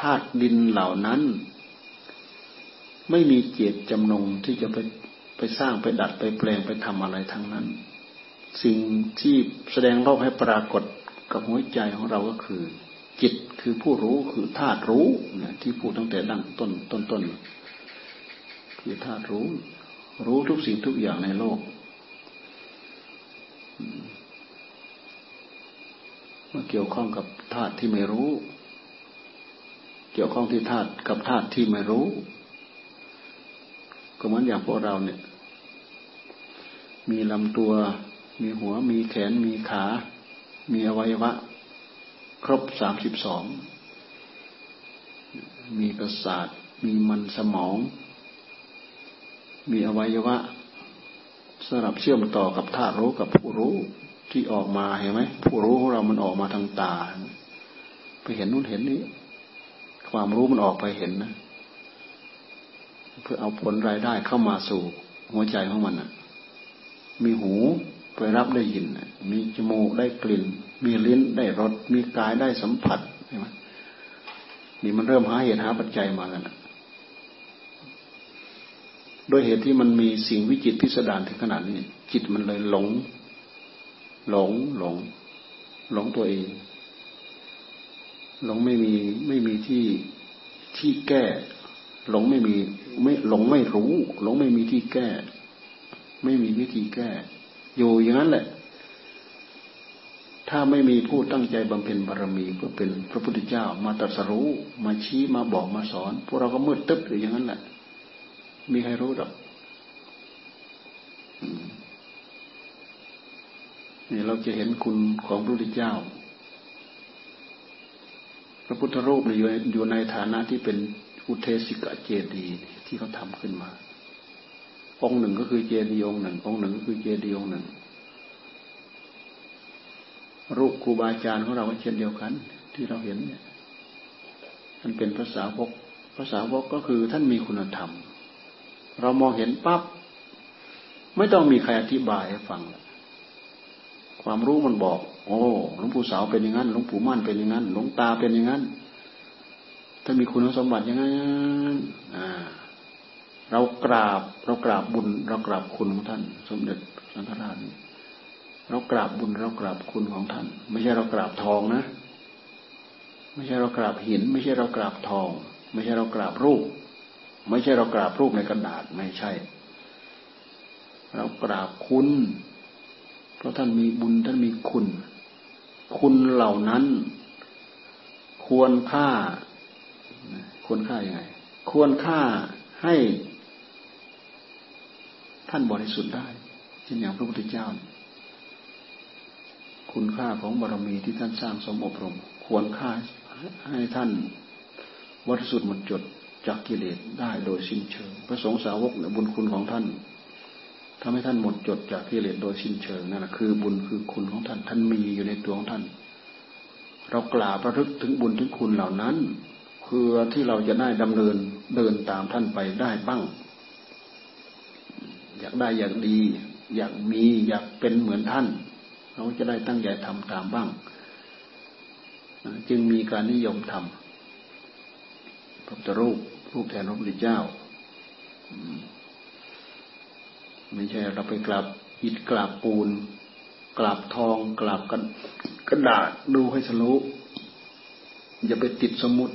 ธาตุดินเหล่านั้น ไม่มีเจตจำนงที่จะไปไปสร้างไปดัดไปแปลงไปทำอะไรทั้งนั้น สิ่งที่แสดงโลกให้ปรากฏกับหัวใจของเราก็คือ จิตคือผู้รู้คือธาตุรู้นะที่พูดตั้งแต่ดั้งต้นต้นต้นคือธาตุรู้ รู้ทุกสิ่งทุกอย่างในโลกมาเกี่ยวข้องกับธาตุที่ไม่รู้ เกี่ยวข้องที่ธาตุกับธาตุที่ไม่รู้ ก็เหมือนอย่างพวกเราเนี่ย มีลำตัว มีหัว มีแขน มีขา มีอวัยวะ ครบสามสิบสอง มีประสาท มีมันสมอง มีอวัยวะสำหรับเชื่อมต่อกับธาตุรู้กับผู้รู้ที่ออกมาเห็นไหมผู้รู้ของเรามันออกมาทางตา ไปเห็นนู่นเห็นนี้ ความรู้มันออกไปเห็นนะ เพื่อเอาผลรายได้เข้ามาสู่หัวใจของมันนะมีหูไปรับได้ยิน มีจมูกได้กลิ่น มีลิ้นได้รส มีกายได้สัมผัสใช่ไหมนี่มันเริ่มหาเหตุหาปัจจัยมาแล้วนะโดยเหตุที่มันมีสิ่งวิจิตพิสดารถึงขนาดนี้ จิตมันเลยหลง หลง หลง หลงตัวเอง หลงไม่มีไม่มีที่ที่แก้ หลงไม่มีไม่หลงไม่รู้ หลงไม่มีที่แก้ ไม่มีวิธีแก้ อยู่อย่างนั้นแหละ ถ้าไม่มีผู้ตั้งใจบำเพ็ญบารมีเพื่อเป็นพระพุทธเจ้า มาตรัสรู้มาชี้มาบอกมาสอนพวกเราก็มืดตึ๊บอยู่อย่างนั้นแหละ มีใครรู้หรอกนี่เราจะเห็นคุณของพระพุทธเจ้า พระพุทธรูปอยู่อยู่ในฐานะที่เป็นอุเทสิกะเจดีที่เขาทำขึ้นมา องค์หนึ่งก็คือเจดีย์องค์หนึ่ง องค์หนึ่งก็คือเจดีย์องค์หนึ่ง รูปครูบาอาจารย์ของเราก็เช่นเดียวกัน ที่เราเห็นเนี่ยท่านเป็นภาษาวกภาษาวกก็คือท่านมีคุณธรรม เรามองเห็นปั๊บไม่ต้องมีใครอธิบายให้ฟัง ความรู้มันบอก โอ้หลวงปู่สาวเป็นอย่างนั้นหลวงปู่มั่นเป็นอย่างนั้นหลวงตาเป็นอย่างนั้นถ้ามีคุณสมบัติอย่างนั้นอ่าเรากราบเรากราบบุญ เรากราบคุณของท่าน สมเด็จสังฆราชเรากราบบุญเรากราบคุณของท่าน ไม่ใช่เรากราบทองนะ ไม่ใช่เรากราบหิน ไม่ใช่เรากราบทอง ไม่ใช่เรากราบรูป ไม่ใช่เรากราบรูปในกระดาษไม่ใช่ เรากราบคุณ เพราะท่านมีบุญท่านมีคุณ คุณเหล่านั้น ควรค่า ควรค่ายังไง ควรค่าให้ ท่านบริสุทธิ์ได้เช่นอย่างพระพุทธเจ้า คุณค่าของบารมีที่ท่านสร้างสมอบรม ควรค่าให้ท่านบริสุทธิ์หมดจดจากกิเลสได้โดยสิ้นเชิง พระสงฆ์สาวกเนี่ยบุญคุณของท่าน ทำให้ท่านหมดจดจากกิเลสโดยสิ้นเชิงนั่นแหละคือบุญคือคุณของท่าน ท่านมีอยู่ในตัวของท่าน เรากล่าวประทึกถึงบุญถึงคุณเหล่านั้นเพื่อที่เราจะได้ดำเนินเดินตามท่านไปได้บ้าง อยากได้อยากดี อยากมีอยากเป็นเหมือนท่าน เราจะได้ตั้งใจทำตามบ้าง จึงมีการนิยมทำพระพุทธรูปรูปแทนพระพุทธเจ้า ไม่ใช่เราไปกราบอิฐกราบปูน กราบทอง กราบกันกระดาษดูให้ทะลุอย่าไปติดสมุด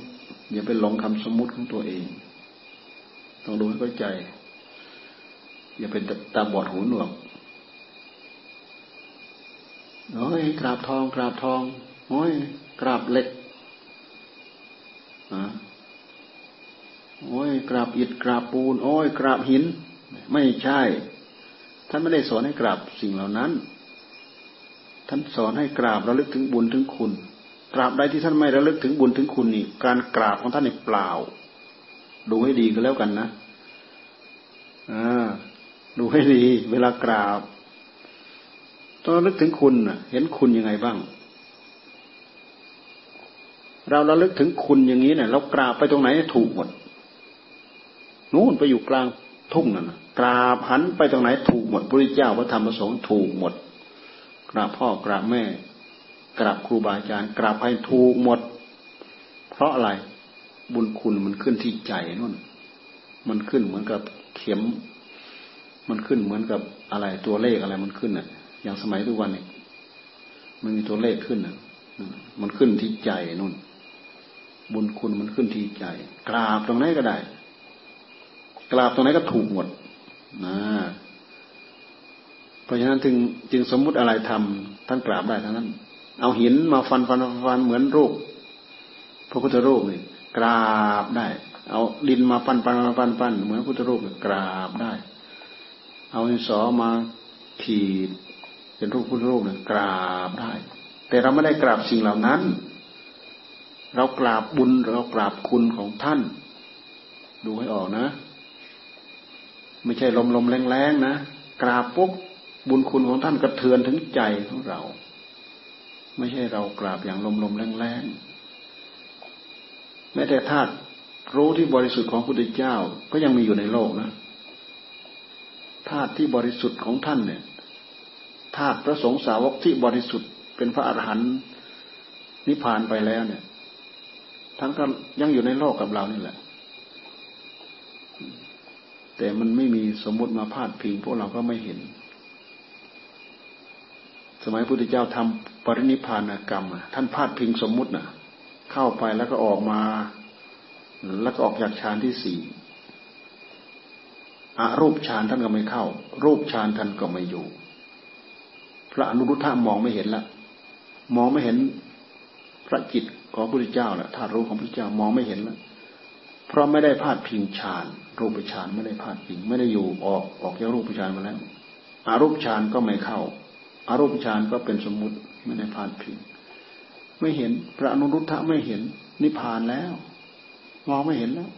อย่าไปหลงคำสมุดของตัวเอง ต้องดูให้เข้าใจ อย่าเป็นตาบอดหูหนวกโอ้ยกราบทอง กราบทองโอ้ยกราบเหล็กอะโอ้ยกราบอิฐกราบปูน โอ้ยกราบหิน ไม่ใช่ ท่านไม่ได้สอนให้กราบสิ่งเหล่านั้น ท่านสอนให้กราบระลึกถึงบุญถึงคุณตราบใดที่ท่านไม่ระลึกถึงบุญถึงคุณนี่การกราบของท่านนี่เปล่า ดูให้ดีก็แล้วกันนะอ่าดูให้ดี เวลากราบต้องระลึกถึงคุณเห็นคุณยังไงบ้าง เราระลึกถึงคุณอย่างนี้เนี่ยเรากราบไปตรงไหนถูกหมดนู่นไปอยู่กลาง ทุ่งนั่นกราบหันไปตรงไหนถูกหมดพระเจ้าพระธรรมพระสงฆ์ถูกหมด กราบพ่อกราบแม่ กราบครูบาอาจารย์ กราบให้ถูกหมด เพราะอะไรบุญคุณมันขึ้นที่ใจนู่น มันขึ้นเหมือนกับเข็ม มันขึ้นเหมือนกับอะไรตัวเลขอะไรมันขึ้นอะ อย่างสมัยทุกวันนี้มันมีตัวเลขขึ้นอะมันขึ้นที่ใจนู่น บุญคุณมันขึ้นที่ใจ กราบตรงไหนก็ได้ กราบตรงไหนก็ถูกหมดนะเพราะฉะนั้นจึงจึงสมมุติอะไรทำท่านกราบได้ทั้งนั้น เอาหินมาฟันฟันฟันเหมือนรูปพระพุทธรูปนี่กราบได้ เอาดินมาปั้นปั้นปั้นปั้นเหมือนพุทธรูปกราบได้ เอาหินสอมาขีดเป็นรูปพุทธรูปเนี่ยกราบได้ แต่เราไม่ได้กราบสิ่งเหล่านั้น เรากราบบุญเรากราบคุณของท่าน ดูให้ออกนะ ไม่ใช่ลมลมแรงแรงนะกราบปุ๊บบุญคุณของท่านกระเทือนถึงใจของเรา ไม่ใช่เรากราบอย่างลมลมแรงแรงแม้แต่ธาตุรู้ที่บริสุทธิ์ของพระพุทธเจ้าก็ยังมีอยู่ในโลกนะธาตุที่บริสุทธิ์ของท่านเนี่ยธาตุพระสงฆ์สาวกที่บริสุทธิ์เป็นพระอรหันต์นิพพานไปแล้วเนี่ยทั้งก็ยังอยู่ในโลกกับเรานี่แหละ แต่มันไม่มีสมมติมาพาดพิงพวกเราก็ไม่เห็น สมัยพุทธเจ้าทำปรินิพานกรรมท่านพาดพิงสมมุตินะเข้าไปแล้วก็ออกมา แล้วก็ออกจากฌานที่สี่อารูปฌานท่านก็ไม่เข้า รูปฌานท่านก็ไม่อยู่ พระอนุรุทธะมองไม่เห็นละมองไม่เห็นพระจิตของพระพุทธเจ้าละธาตุรู้ของพระพุทธเจ้ามองไม่เห็นแล้ว เพราะไม่ได้พาดพิงฌานรูปฌานไม่ได้พาดพิง ไม่ได้อยู่ออกออกจากรูปฌานมาแล้วอารูปฌานก็ไม่เข้าอารูปฌานก็เป็นสมมุติไม่ได้พาดพิง ไม่เห็นพระอนุรุทธะไม่เห็นนิพพานแล้ว มองไม่เห็นแล้ว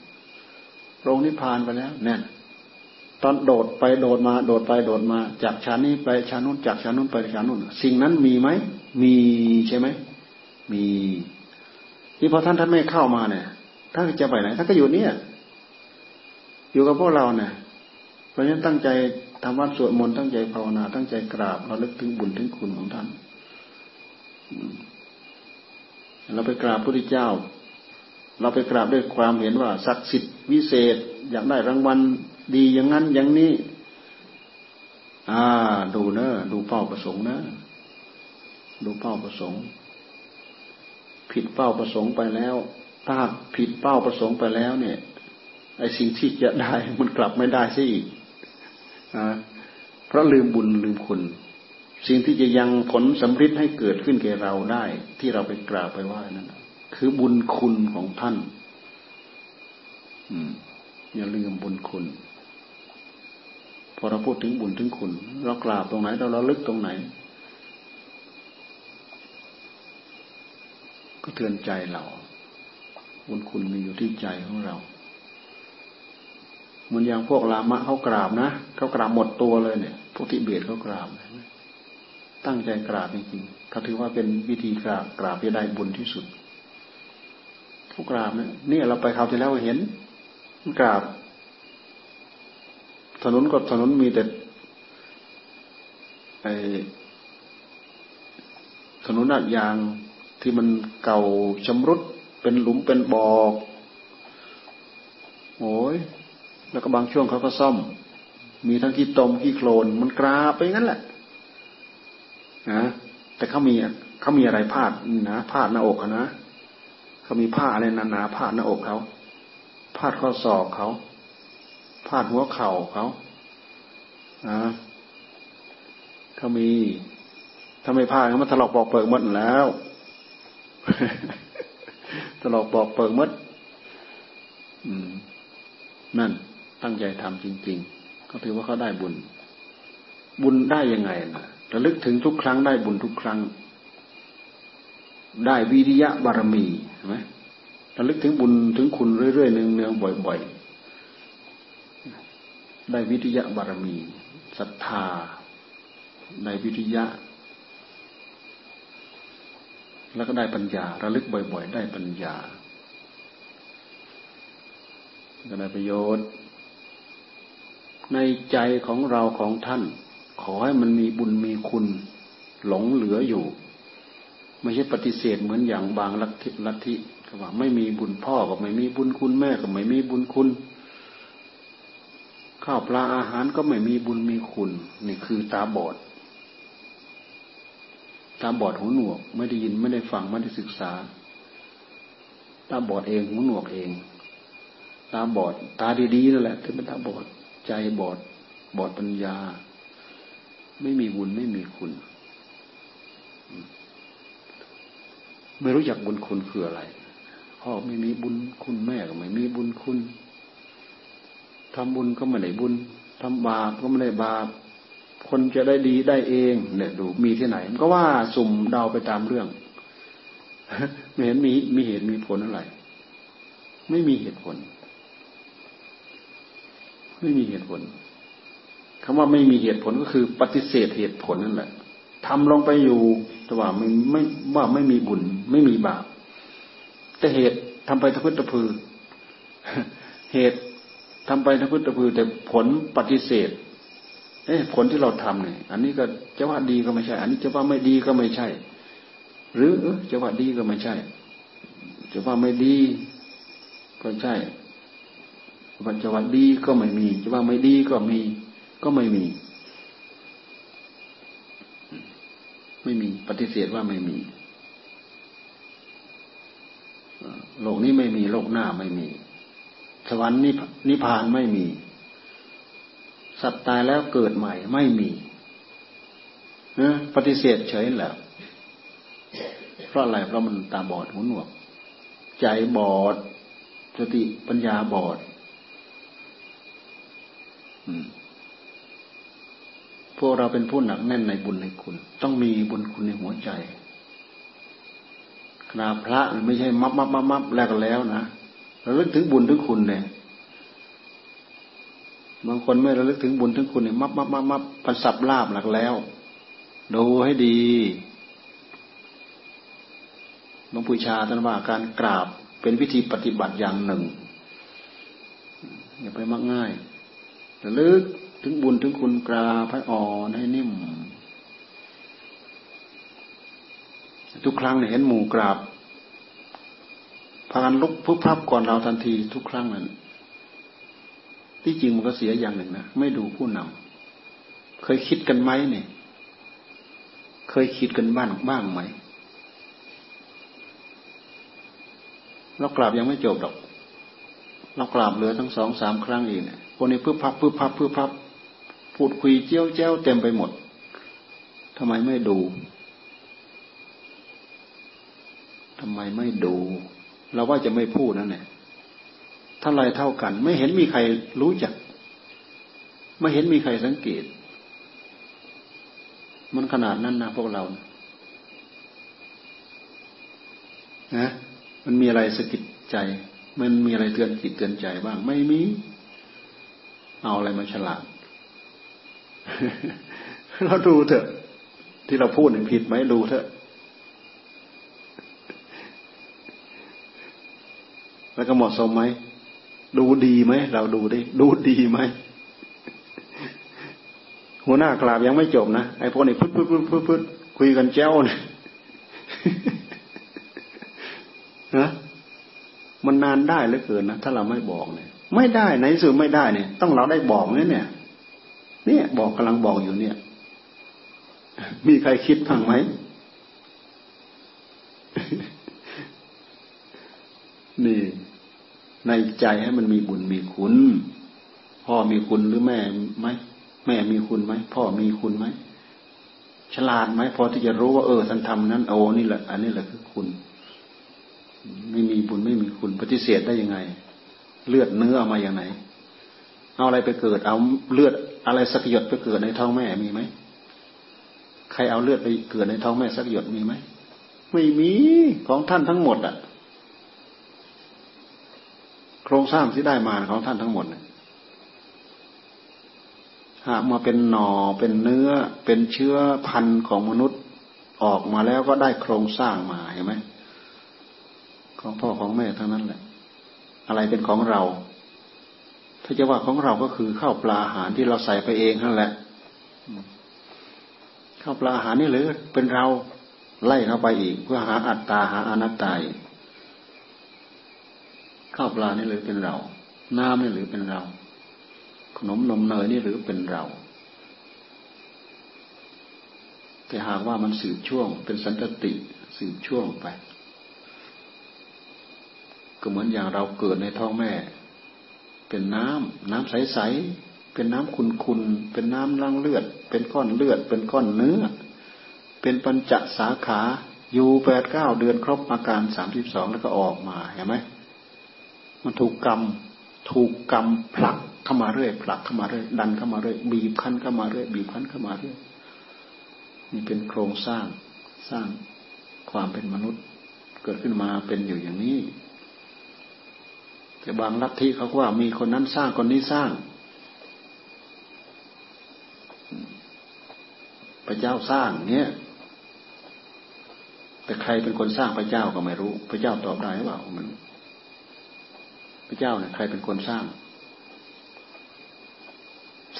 ลงนิพพานไปแล้วแน่นตอนโดดไปโดดมา โดดไปโดดมา จากฌานนี้ไปฌานนู้นจากฌานนู้นไปฌานนู้นสิ่งนั้นมีไหมมีใช่ไหมมีที่พอท่านท่านไม่เข้ามาเนี่ย ท่านจะไปไหนท่านก็อยู่เนี่ย อยู่กับพวกเราเนี่ยเพราะฉะนั้นตั้งใจทำวัดสวดมนต์ตั้งใจภาวนา ตั้งใจกราบเราลึกถึงบุญถึงคุณของท่านเราไปกราบพระพุทธเจ้า เราไปกราบด้วยความเห็นว่าศักดิ์สิทธิ์วิเศษ อยากได้รางวัลดีอย่างนั้นอย่างนี้ อ่า ดูเนอะดูเป้าประสงค์นะดูเป้าประสงค์ ผิดเป้าประสงค์ไปแล้ว ถ้าผิดเป้าประสงค์ไปแล้ว เนี่ยไอ้สิ่งที่จะได้มันกลับไม่ได้ซะอีกเพราะลืมบุญลืมคุณ สิ่งที่จะยังผลสำฤทธิ์ให้เกิดขึ้นแก่เราได้ ที่เราไปกราบไปไหว้นั่นคือบุญคุณของท่านอืมอย่าลืมบุญคุณ พอเราพูดถึงบุญถึงคุณ เรากราบตรงไหน เราเราลึกตรงไหน ก็เตือนใจเรา บุญคุณมีอยู่ที่ใจของเราเหมือนอย่างพวกลามะเขากราบนะเขากราบหมดตัวเลยเนี่ยพวกทิเบตเขากราบตั้งใจกราบจริงๆเขาถือว่าเป็นวิธีกราบกราบที่ได้บุญที่สุดเขากราบเนี่ยนี่เราไปคราวที่แล้วเห็นกราบ ถนนก็ถนนมีแต่ไอถนนอัดยางที่มันเก่าชำรุด เป็นหลุมเป็นบ่อโอ้ยแล้วก็บางช่วงเขาก็ซ่อม มีทั้งขี้ตมขี้โคลนมันกราบไปงั้นแหละนะแต่เขามีเขามีอะไรพาดนะพาดหน้าอกนะเขามีผ้าอะไรหนาๆพาดหน้าอกเขาพาดข้อศอกเขาพาดหัวเข่าเขานะเขามีถ้าไม่พาดเขามันถลอกปอกเปิกหมดแล้ว ถลอกปอกเปิกมดอืมนั่น ตั้งใจทำจริง ๆ ก็ถือว่าเขาได้บุญ บุญได้ยังไงนะระลึกถึงทุกครั้งได้บุญทุกครั้ง ได้วิริยะบารมีเห็นไหมระลึกถึงบุญถึงคุณเรื่อยๆเนืองๆบ่อย ๆ ได้วิริยะบารมีศรัทธา ได้วิริยะ แล้วก็ได้ปัญญา ระลึกบ่อย ๆ ได้ปัญญาก็ได้ประโยชน์ ในใจของเราของท่าน ขอให้มันมีบุญมีคุณ หลงเหลืออยู่ ไม่ใช่ปฏิเสธเหมือนอย่างบางลัทธิลัทธิก็ว่าไม่มีบุญพ่อก็ไม่มีบุญคุณแม่ก็ไม่มีบุญคุณ ข้าวปลาอาหารก็ไม่มีบุญมีคุณ นี่คือตาบอด ตาบอดหูหนวก ไม่ได้ยินไม่ได้ฟังไม่ได้ศึกษา ตาบอดเองหูหนวกเอง ตาบอด ตาดีๆนั่นแหละถึงเป็นตาบอด ใจบอด บอดปัญญา ไม่มีบุญไม่มีคุณ ไม่รู้จักบุญคุณคืออะไรพ่อไม่มีบุญคุณแม่ก็ไม่มีบุญคุณทำบุญก็ไม่ได้บุญทำบาปก็ไม่ได้บาป คนจะได้ดีได้เอง เนี่ย ดูมีที่ไหนมันก็ว่าสุ่มเดาไปตามเรื่องไม่เห็นมีมีเหตุมีผลอะไร ไม่มีเหตุผล ไม่มีเหตุผลคำว่าไม่มีเหตุผลก็คือ ปฏิเสธเหตุผลนั่นแหละทำลงไปอยู่แต่ว่าไม่ไม่ว่าไม่มีบุญ ไม่มีบาปแต่เหตุทำไปทะพุตะพือ เหตุทำไปทะพุตะพือ แต่ผลปฏิเสธ เอ้ผลที่เราทำเนี่ยอันนี้ก็จะว่าดีก็ไม่ใช่ อันนี้จะว่าไม่ดีก็ไม่ใช่ หรือเออจะว่าดีก็ไม่ใช่ จะว่าไม่ดีก็ใช่ว่าจะว่าดีก็ไม่มี จะว่าไม่ดีก็มี ก็ไม่มี ไม่มีปฏิเสธว่าไม่มีโลกนี้ไม่มีโลกหน้าไม่มี สวรรค์นิพพานไม่มี สัตว์ตายแล้วเกิดใหม่ไม่มีนะปฏิเสธเฉยแหละเพราะอะไรเพราะมันตาบอดหูหนวก ใจบอดสติปัญญาบอดพวกเราเป็นผู้หนักแน่นในบุญในคุณ ต้องมีบุญคุณในหัวใจขณะพระไม่ใช่มับมับมับมับแล้วก็แล้วนะเระลึกถึงบุญถึงคุณเนี่ย บางคนไม่ระลึกถึงบุญถึงคุณเนี่ยมับมับมับมับประสับลาบหลักแล้วดูให้ดีหลวงปู่ชาท่านว่าการกราบเป็นวิธีปฏิบัติอย่างหนึ่งอย่าไปมักง่ายระลึกถึงบุญถึงคุณกราพให้อ่อนให้นิ่ม ทุกครั้งเห็นหมู่กราบพากันลุกพุบพับก่อนเราทันทีทุกครั้งนั้น ที่จริงมันก็เสียอย่างหนึ่งนะไม่ดูผู้นำเคยคิดกันไหมเนี่ย เคยคิดกันบ้างบ้างไหมเรากราบยังไม่จบดอก เรากราบเหลือทั้งสองสามครั้งเองเนี่ยคนนี้พึ่พับพึ่พับพึ่พับพูดคุยเจ้าเจ้าเต็มไปหมดทำไมไม่ดูทำไมไม่ดู เราว่าจะไม่พูดนั่นแหละ ถ้าไรเท่ากัน ไม่เห็นมีใครรู้จัก ไม่เห็นมีใครสังเกต มันขนาดนั้นนะพวกเรานะมันมีอะไรสะกิดใจ มันมีอะไรเตือนจิตเตือนใจบ้าง ไม่มี เอาอะไรมาฉลาด เราดูเถอะ ที่เราพูดผิดไหมดูเถอะแล้วก็เหมาะสมไหม ดูดีไหมเราดูดิดูดีไหมหัวหน้ากราบยังไม่จบนะไอ้พวกนี้พึ่พึ่พึ่พึ่พึ่คุยกันเจ้าเนี่ยนะมันนานได้เหลือเกินนะถ้าเราไม่บอกเนี่ย ไม่ได้ในสุดไม่ได้เนี่ย ต้องเราได้บอกเนี่ยเนี่ย เนี่ย บอกกำลังบอกอยู่เนี่ย มีใครคิดพังไหมนี่ ในใจให้มันมีบุญมีคุณ พ่อมีคุณหรือแม่ไหมแม่มีคุณไหมพ่อมีคุณไหมฉลาดไหมพอที่จะรู้ว่าเออท่านทำนั้นโอ้นี่แหละ อันนี้แหละคือคุณ ไม่มีบุญไม่มีคุณ ปฏิเสธได้ยังไง เลือดเนื้อเอามาอย่างไหน เอาอะไรไปเกิด เอาเลือดอะไรสักหยดไปเกิดในท้องแม่มีไหมใครเอาเลือดไปเกิดในท้องแม่สักหยดมีไหมไม่มีของท่านทั้งหมดอะ โครงสร้างที่ได้มาของท่านทั้งหมดหากมาเป็นหนอ่อเป็นเนื้อ เป็นเชื้อพันธุ์ของมนุษย์ออกมาแล้วก็ได้โครงสร้างมาเห็นไหมของพ่อของแม่ทั้งนั้นแหละ อะไรเป็นของเรา ถ้าจะว่าของเราก็คือข้าวปลาอาหารที่เราใส่ไปเองนั่นแหละข้าวปลาอาหารนี่หรือเป็นเราไล่เข้าไปอีก เพื่อหาอัตตาหาอนัตตา ข้าวปลานี่หรือเป็นเรา น้ำนี่หรือเป็นเรา ขนมนมเนยนี่หรือเป็นเรา แต่หากว่ามันสืบช่วง เป็นสันตติสืบช่วงไป ก็เหมือนอย่างเราเกิดในท้องแม่ เป็นน้ำน้ำใสๆเป็นน้ำขุนๆเป็นน้ำล้างเลือด เป็นก้อนเลือด เป็นก้อนเนื้อ เป็นปัญจสาขาอยู่แปดเก้าเดือนครบอาการสามสิบสองแล้วก็ออกมาเห็นไหม มันถูกกรรม ถูกกรรมผลักเข้ามาเรื่อยผลักเข้ามาเรื่อยดันเข้ามาเรื่อยบีบคั้นเข้ามาเรื่อยบีบคั้นเข้ามาเรื่อยนี่เป็นโครงสร้างสร้างความเป็นมนุษย์เกิดขึ้นมาเป็นอยู่อย่างนี้แต่บางลัทธิเขาว่ามีคนนั้นสร้างคนนี้สร้างพระเจ้าสร้างเนี่ยแต่ใครเป็นคนสร้างพระเจ้าก็ไม่รู้ พระเจ้าตอบได้หรือเปล่ามัน พระเจ้าเนี่ยใครเป็นคนสร้าง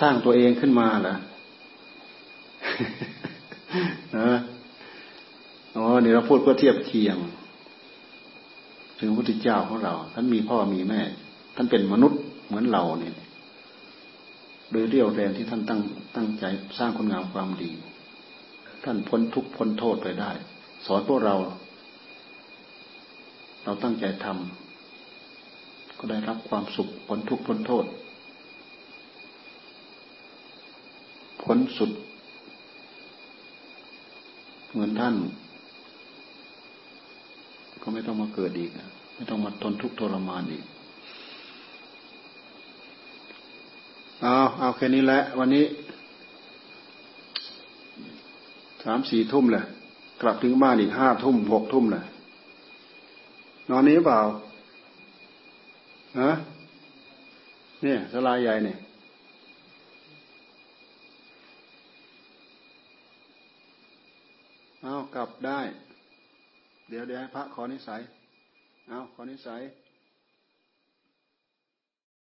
สร้างตัวเองขึ้นมาเหรอนะอ๋อเนี่เราพูดเพื่อเทียบเคียง ถึงพระพุทธเจ้าของเรา ท่านมีพ่อมีแม่ ท่านเป็นมนุษย์เหมือนเราเนี่ย โดยเรี่ยวแรงที่ท่านตั้งตั้งใจสร้างคุณงามความดี ท่านพ้นทุกข์พ้นโทษไปได้ สอนพวกเรา เราตั้งใจทำ ก็ได้รับความสุขพ้นทุกข์พ้นโทษพ้นสุด เหมือนท่าน ก็ไม่ต้องมาเกิดอีกไม่ต้องมาทนทุกข์ทรมานอีกเอาเอาแค่นี้แหละวันนี้สามสี่ทุ่มเลยกลับถึงบ้านอีกห้าทุ่มหกทุ่มเลยนอนนี้เปล่า ฮะเนี่ยสลายใหญ่เนี่ยเอากลับได้ เดี๋ยวเดี๋ยวให้พระขอนิสัย เอาขอนิสัย